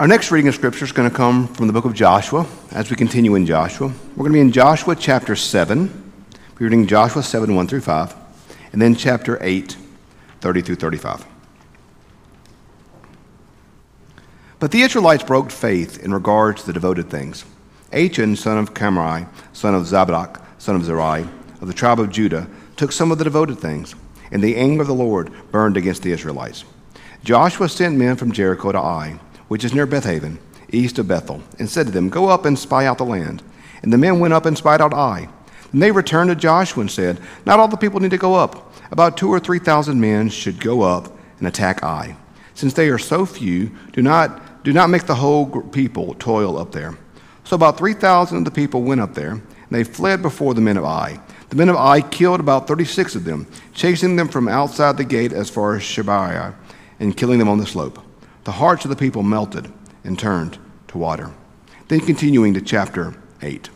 Our next reading of Scripture is going to come from the book of Joshua as we continue in Joshua. We're going to be in Joshua chapter 7. We're reading Joshua 7, 1 through 5, and then chapter 8, 30 through 35. But the Israelites broke faith in regard to the devoted things. Achan, son of Carmi, son of Zabrak, son of Zerah, of the tribe of Judah, took some of the devoted things, and the anger of the Lord burned against the Israelites. Joshua sent men from Jericho to Ai which is near Bethaven, east of Bethel, and said to them, Go up and spy out the land. And the men went up and spied out Ai. And they returned to Joshua and said, Not all the people need to go up. About two or three thousand men should go up and attack Ai. Since they are so few, do not, do not make the whole people toil up there. So about 3,000 of the people went up there, and they fled before the men of Ai. The men of Ai killed about 36 of them, chasing them from outside the gate as far as Shebariah, and killing them on the slope the hearts of the people melted and turned to water. Then continuing to chapter 8.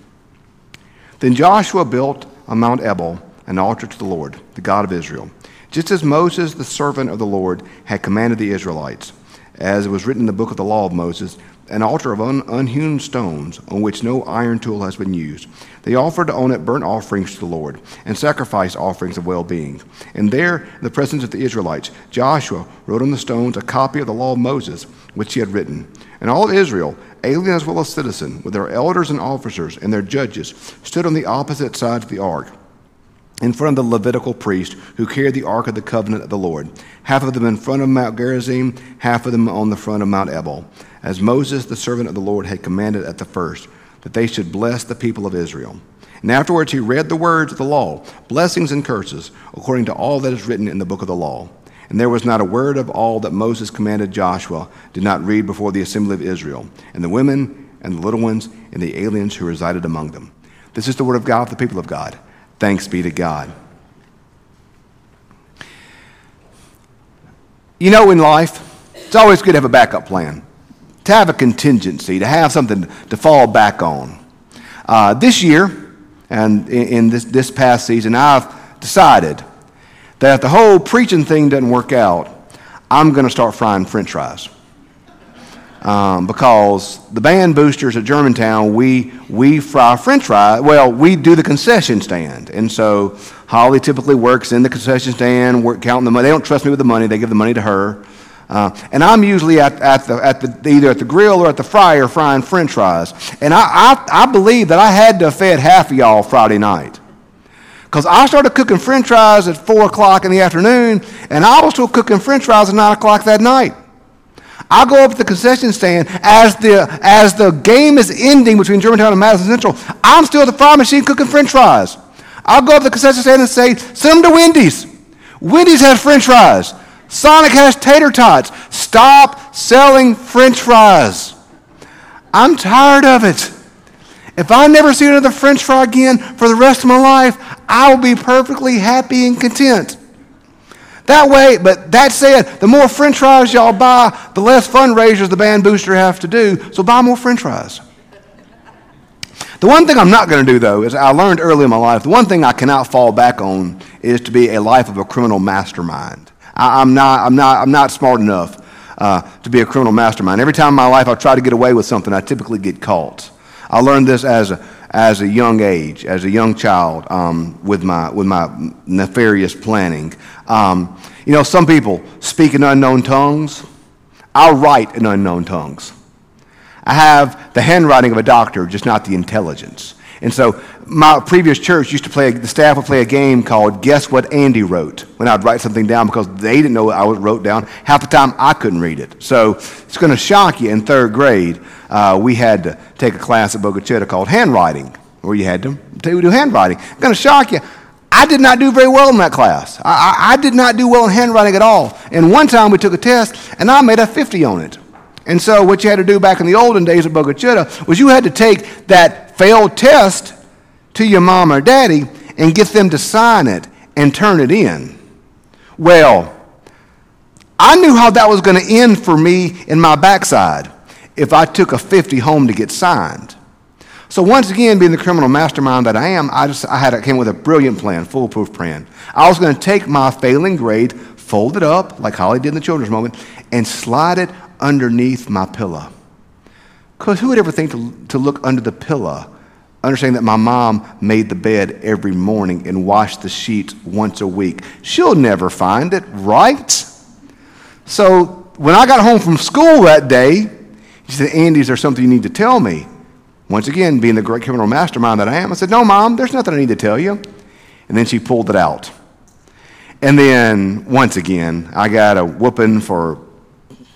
Then Joshua built on Mount Ebal an altar to the Lord, the God of Israel, just as Moses, the servant of the Lord, had commanded the Israelites, as it was written in the book of the law of Moses an altar of un- unhewn stones on which no iron tool has been used. They offered on it burnt offerings to the Lord and sacrifice offerings of well being. And there, in the presence of the Israelites, Joshua wrote on the stones a copy of the law of Moses, which he had written. And all Israel, alien as well as citizen, with their elders and officers and their judges, stood on the opposite sides of the ark in front of the Levitical priest who carried the ark of the covenant of the Lord, half of them in front of Mount Gerizim, half of them on the front of Mount Ebal as Moses, the servant of the Lord, had commanded at the first, that they should bless the people of Israel. And afterwards he read the words of the law, blessings and curses, according to all that is written in the book of the law. And there was not a word of all that Moses commanded Joshua did not read before the assembly of Israel, and the women and the little ones and the aliens who resided among them. This is the word of God for the people of God. Thanks be to God. You know, in life, it's always good to have a backup plan to have a contingency, to have something to fall back on. Uh, this year, and in, this, this past season, I've decided that if the whole preaching thing doesn't work out, I'm going to start frying french fries. Um, because the band boosters at Germantown, we, we fry french fries. Well, we do the concession stand. And so Holly typically works in the concession stand, work, counting the money. They don't trust me with the money, they give the money to her. Uh, and I'm usually at, at, the, at the, either at the grill or at the fryer frying french fries. And I, I, I believe that I had to have fed half of y'all Friday night. Because I started cooking french fries at 4 o'clock in the afternoon, and I was still cooking french fries at 9 o'clock that night. I go up to the concession stand as the, as the game is ending between Germantown and Madison Central. I'm still at the fry machine cooking french fries. I'll go up to the concession stand and say, send them to Wendy's. Wendy's has french fries. Sonic has tater tots. Stop selling french fries. I'm tired of it. If I never see another french fry again for the rest of my life, I will be perfectly happy and content. That way, but that said, the more french fries y'all buy, the less fundraisers the band booster have to do. So buy more french fries. The one thing I'm not going to do, though, is I learned early in my life, the one thing I cannot fall back on is to be a life of a criminal mastermind. I, am not, I'm, not, I'm not smart enough uh, to be a criminal mastermind. Every time in my life I try to get away with something, I typically get caught. I learned this as a, as a young age, as a young child, um, with, my, with my nefarious planning. Um, you know, some people speak in unknown tongues. I write in unknown tongues. I have the handwriting of a doctor, just not the intelligence. And so my previous church used to play, the staff would play a game called Guess What Andy Wrote when I'd write something down because they didn't know what I wrote down. Half the time I couldn't read it. So it's going to shock you in third grade. Uh, we had to take a class at Bogue Chitto called handwriting, where you had to do handwriting. It's going to shock you. I did not do very well in that class. I, I, I did not do well in handwriting at all. And one time we took a test and I made a 50 on it. And so, what you had to do back in the olden days of Bogue Chitto was you had to take that failed test to your mom or daddy and get them to sign it and turn it in. Well, I knew how that was going to end for me in my backside if I took a 50 home to get signed. So once again, being the criminal mastermind that I am, I just I had I came with a brilliant plan, foolproof plan. I was going to take my failing grade, fold it up like Holly did in the children's moment, and slide it underneath my pillow. Because who would ever think to, to look under the pillow, understanding that my mom made the bed every morning and washed the sheets once a week? She'll never find it, right? So when I got home from school that day, she said, Andy, is there something you need to tell me? Once again, being the great criminal mastermind that I am, I said, No, Mom, there's nothing I need to tell you. And then she pulled it out. And then, once again, I got a whooping for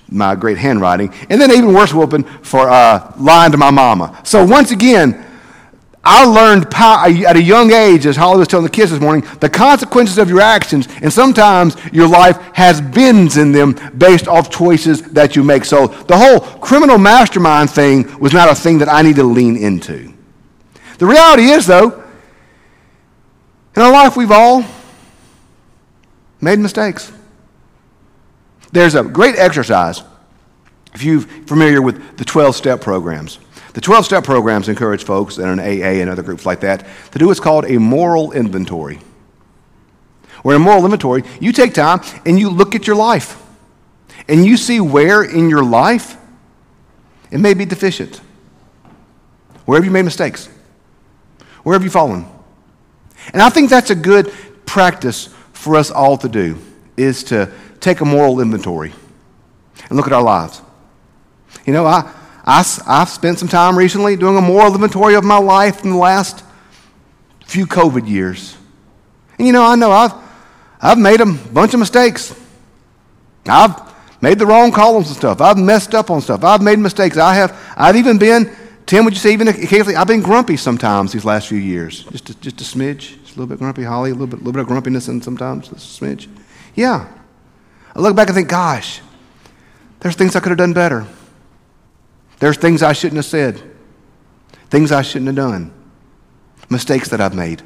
my great handwriting, and then even worse whooping for uh, lying to my mama. So, once again, I learned at a young age, as Holly was telling the kids this morning, the consequences of your actions, and sometimes your life has bends in them based off choices that you make. So the whole criminal mastermind thing was not a thing that I need to lean into. The reality is, though, in our life, we've all made mistakes. There's a great exercise, if you're familiar with the 12 step programs. The 12 step programs encourage folks in an AA and other groups like that to do what's called a moral inventory. Where in a moral inventory, you take time and you look at your life and you see where in your life it may be deficient. Where have you made mistakes? Where have you fallen? And I think that's a good practice for us all to do is to take a moral inventory and look at our lives. You know, I, I, I've spent some time recently doing a moral inventory of my life in the last few COVID years. And you know, I know I've, I've made a bunch of mistakes. I've made the wrong columns and stuff. I've messed up on stuff. I've made mistakes. I have, I've even been, Tim, would you say even occasionally, I've been grumpy sometimes these last few years. Just a, just a smidge. Just a little bit grumpy, Holly, a little bit, a little bit of grumpiness and sometimes, just a smidge. Yeah. I look back and think, gosh, there's things I could have done better. There's things I shouldn't have said, things I shouldn't have done, mistakes that I've made.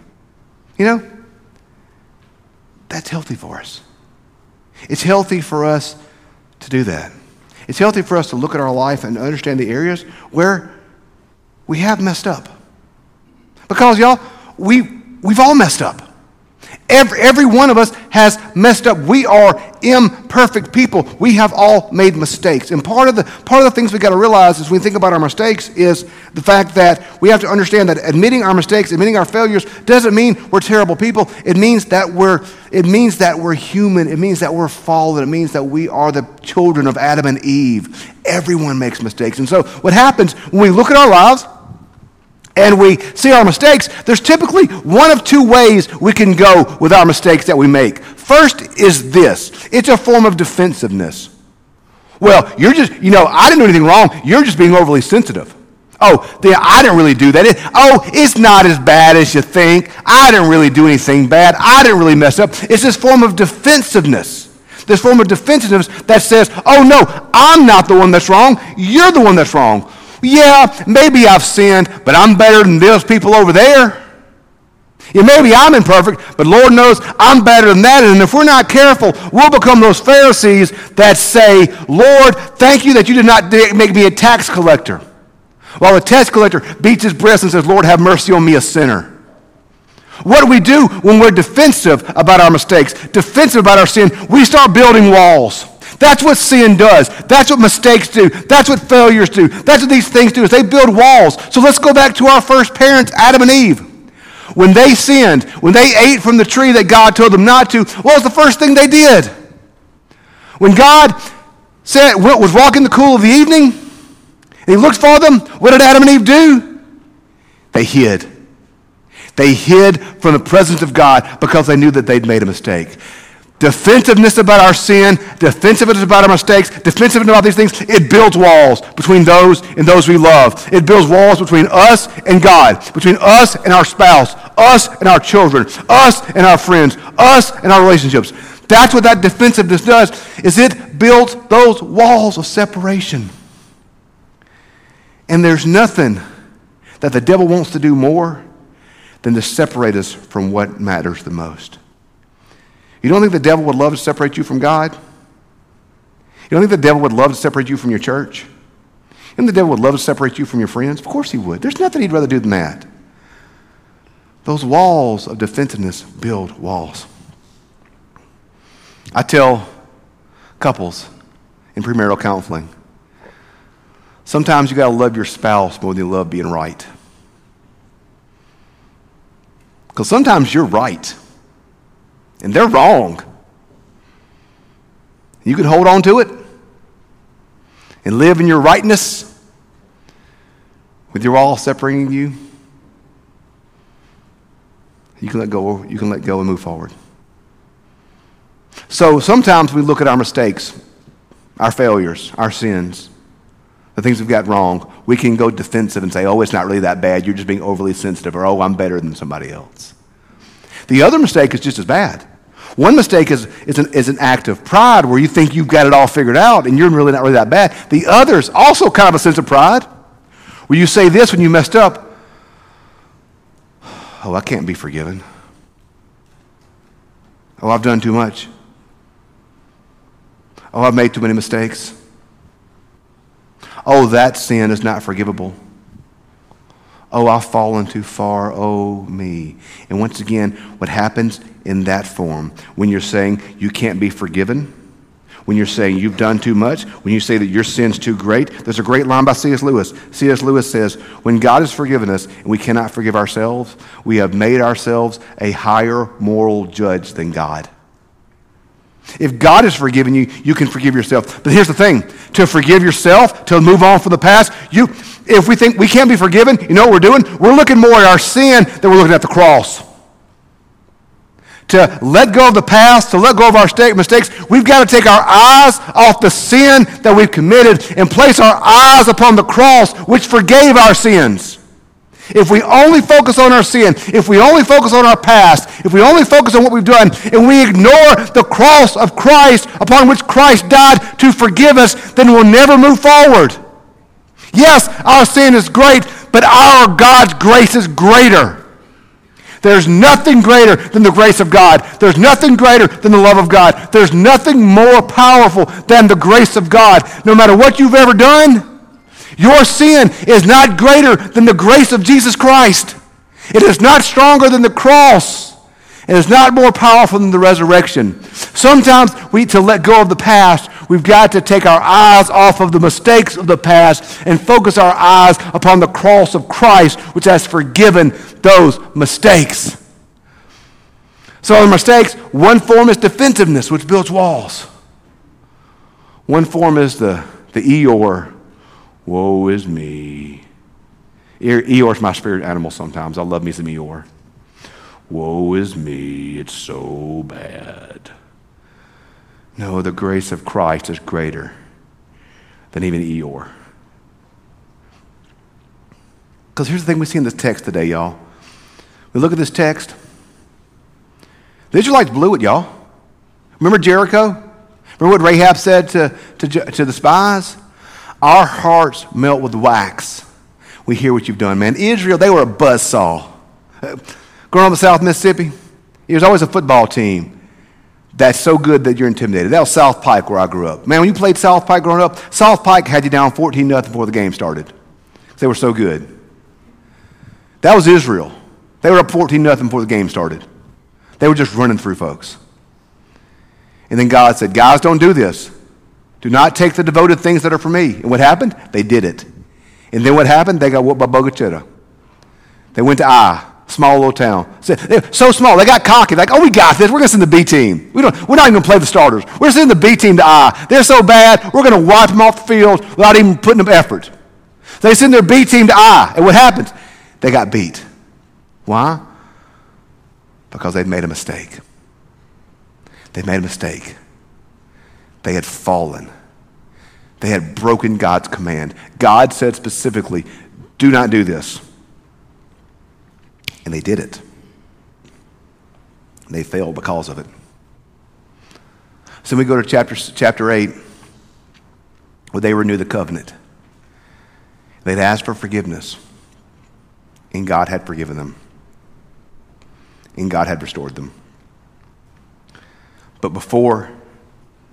You know, that's healthy for us. It's healthy for us to do that. It's healthy for us to look at our life and understand the areas where we have messed up. Because, y'all, we, we've all messed up. Every, every one of us has messed up. We are imperfect people. We have all made mistakes. And part of the, part of the things we got to realize as we think about our mistakes is the fact that we have to understand that admitting our mistakes, admitting our failures, doesn't mean we're terrible people. It means that we're, it means that we're human. It means that we're fallen. It means that we are the children of Adam and Eve. Everyone makes mistakes. And so what happens when we look at our lives, and we see our mistakes, there's typically one of two ways we can go with our mistakes that we make. First is this it's a form of defensiveness. Well, you're just, you know, I didn't do anything wrong. You're just being overly sensitive. Oh, I didn't really do that. It, oh, it's not as bad as you think. I didn't really do anything bad. I didn't really mess up. It's this form of defensiveness. This form of defensiveness that says, oh, no, I'm not the one that's wrong. You're the one that's wrong. Yeah, maybe I've sinned, but I'm better than those people over there. Yeah, maybe I'm imperfect, but Lord knows I'm better than that. And if we're not careful, we'll become those Pharisees that say, Lord, thank you that you did not make me a tax collector. While the tax collector beats his breast and says, Lord, have mercy on me, a sinner. What do we do when we're defensive about our mistakes, defensive about our sin? We start building walls. That's what sin does. That's what mistakes do. That's what failures do. That's what these things do is they build walls. So let's go back to our first parents, Adam and Eve. When they sinned, when they ate from the tree that God told them not to, what was the first thing they did? When God said, was walking the cool of the evening, and he looked for them, what did Adam and Eve do? They hid. They hid from the presence of God because they knew that they'd made a mistake defensiveness about our sin, defensiveness about our mistakes, defensiveness about these things, it builds walls between those and those we love. It builds walls between us and God, between us and our spouse, us and our children, us and our friends, us and our relationships. That's what that defensiveness does, is it builds those walls of separation. And there's nothing that the devil wants to do more than to separate us from what matters the most. You don't think the devil would love to separate you from God? You don't think the devil would love to separate you from your church? And the devil would love to separate you from your friends? Of course he would. There's nothing he'd rather do than that. Those walls of defensiveness build walls. I tell couples in premarital counseling Sometimes you got to love your spouse more than you love being right. Because sometimes you're right and they're wrong. You can hold on to it and live in your rightness with your all separating you. You can let go, you can let go and move forward. So sometimes we look at our mistakes, our failures, our sins, the things we've got wrong. We can go defensive and say, oh, it's not really that bad. You're just being overly sensitive, or oh, I'm better than somebody else. The other mistake is just as bad. One mistake is, is, an, is an act of pride where you think you've got it all figured out and you're really not really that bad. The other is also kind of a sense of pride where you say this when you messed up Oh, I can't be forgiven. Oh, I've done too much. Oh, I've made too many mistakes. Oh, that sin is not forgivable. Oh, I've fallen too far. Oh, me. And once again, what happens in that form when you're saying you can't be forgiven, when you're saying you've done too much, when you say that your sin's too great, there's a great line by C.S. Lewis. C.S. Lewis says, When God has forgiven us and we cannot forgive ourselves, we have made ourselves a higher moral judge than God. If God has forgiven you, you can forgive yourself. But here's the thing to forgive yourself, to move on from the past, you, if we think we can't be forgiven, you know what we're doing? We're looking more at our sin than we're looking at the cross. To let go of the past, to let go of our mistakes, we've got to take our eyes off the sin that we've committed and place our eyes upon the cross, which forgave our sins. If we only focus on our sin, if we only focus on our past, if we only focus on what we've done, and we ignore the cross of Christ upon which Christ died to forgive us, then we'll never move forward. Yes, our sin is great, but our God's grace is greater. There's nothing greater than the grace of God. There's nothing greater than the love of God. There's nothing more powerful than the grace of God. No matter what you've ever done, your sin is not greater than the grace of Jesus Christ. It is not stronger than the cross. It is not more powerful than the resurrection. Sometimes we, need to let go of the past, we've got to take our eyes off of the mistakes of the past and focus our eyes upon the cross of Christ, which has forgiven those mistakes. So, the mistakes, one form is defensiveness, which builds walls. One form is the, the Eeyore Woe is me. Eeyore's my spirit animal sometimes. I love me some Eeyore. Woe is me. It's so bad. No, the grace of Christ is greater than even Eeyore. Because here's the thing we see in this text today, y'all. We look at this text. The Israelites blew it, y'all. Remember Jericho? Remember what Rahab said to, to, to the spies? Our hearts melt with wax. We hear what you've done, man. Israel, they were a buzzsaw. Uh, growing up in South Mississippi, there's always a football team that's so good that you're intimidated. That was South Pike where I grew up. Man, when you played South Pike growing up, South Pike had you down 14 nothing before the game started. They were so good. That was Israel. They were up 14 nothing before the game started. They were just running through folks. And then God said, Guys, don't do this. Do not take the devoted things that are for me. And what happened? They did it. And then what happened? They got whooped by Bogue Chitto. They went to Ai, small little town. So small, they got cocky. Like, oh, we got this. We're going to send the B team. We don't, we're not even going to play the starters. We're sending the B team to Ai. They're so bad, we're going to wipe them off the field without even putting up effort. They send their B team to Ai. And what happens? They got beat. Why? Because they'd made a mistake. They made a mistake. They had fallen. They had broken God's command. God said specifically, do not do this. And they did it. They failed because of it. So we go to chapter, chapter 8, where they renew the covenant. They'd asked for forgiveness, and God had forgiven them, and God had restored them. But before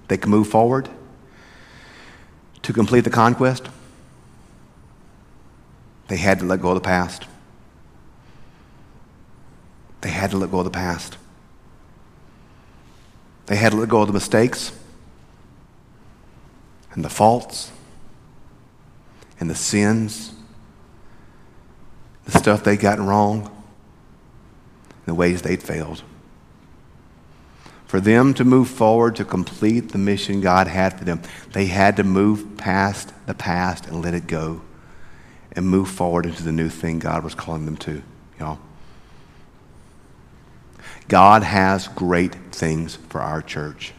they could move forward to complete the conquest. They had to let go of the past. They had to let go of the past. They had to let go of the mistakes and the faults and the sins, the stuff they'd gotten wrong, the ways they'd failed. For them to move forward to complete the mission God had for them, they had to move past the past and let it go and move forward into the new thing God was calling them to, y'all. God has great things for our church.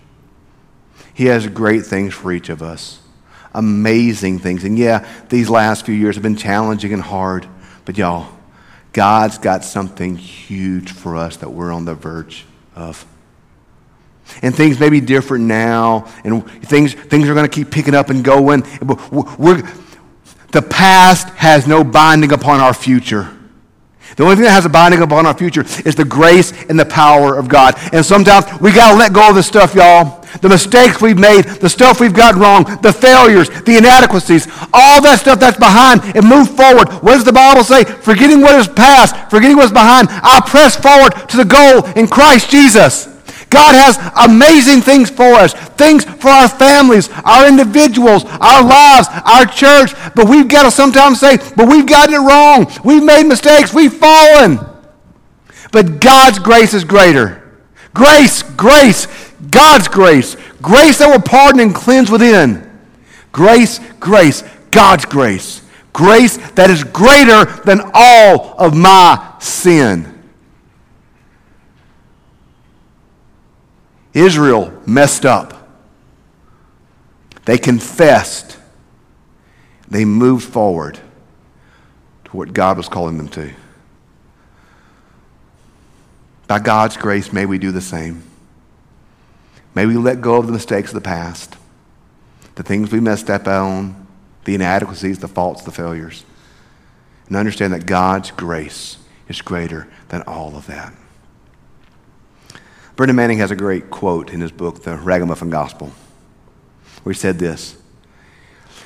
He has great things for each of us. Amazing things. And yeah, these last few years have been challenging and hard, but y'all, God's got something huge for us that we're on the verge of. And things may be different now, and things, things are going to keep picking up and going. We're, the past has no binding upon our future. The only thing that has a binding upon our future is the grace and the power of God. And sometimes we got to let go of the stuff, y'all. The mistakes we've made, the stuff we've got wrong, the failures, the inadequacies, all that stuff that's behind and move forward. What does the Bible say? Forgetting what is past, forgetting what's behind, I press forward to the goal in Christ Jesus. God has amazing things for us, things for our families, our individuals, our lives, our church. But we've got to sometimes say, but we've gotten it wrong. We've made mistakes. We've fallen. But God's grace is greater. Grace, grace, God's grace. Grace that will pardon and cleanse within. Grace, grace, God's grace. Grace that is greater than all of my sin. Israel messed up. They confessed. They moved forward to what God was calling them to. By God's grace, may we do the same. May we let go of the mistakes of the past, the things we messed up on, the inadequacies, the faults, the failures, and understand that God's grace is greater than all of that. Brennan Manning has a great quote in his book, The Ragamuffin Gospel, where he said this.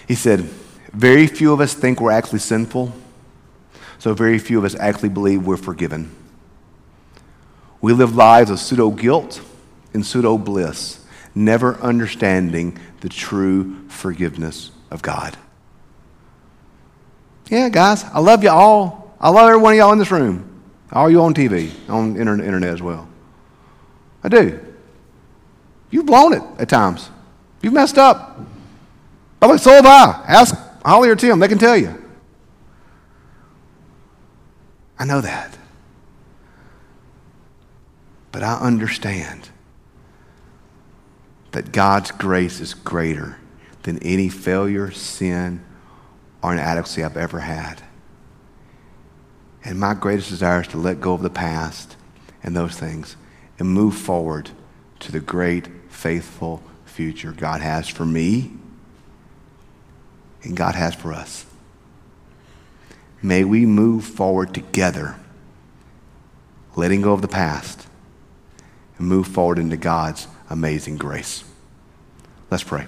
He said, Very few of us think we're actually sinful, so very few of us actually believe we're forgiven. We live lives of pseudo guilt and pseudo bliss, never understanding the true forgiveness of God. Yeah, guys, I love you all. I love every one of y'all in this room. All you on TV, on internet as well. I do. You've blown it at times. You've messed up. But so have I. Ask Holly or Tim, they can tell you. I know that. But I understand that God's grace is greater than any failure, sin, or inadequacy I've ever had. And my greatest desire is to let go of the past and those things and move forward to the great, faithful future God has for me and God has for us. May we move forward together, letting go of the past, and move forward into God's amazing grace. Let's pray.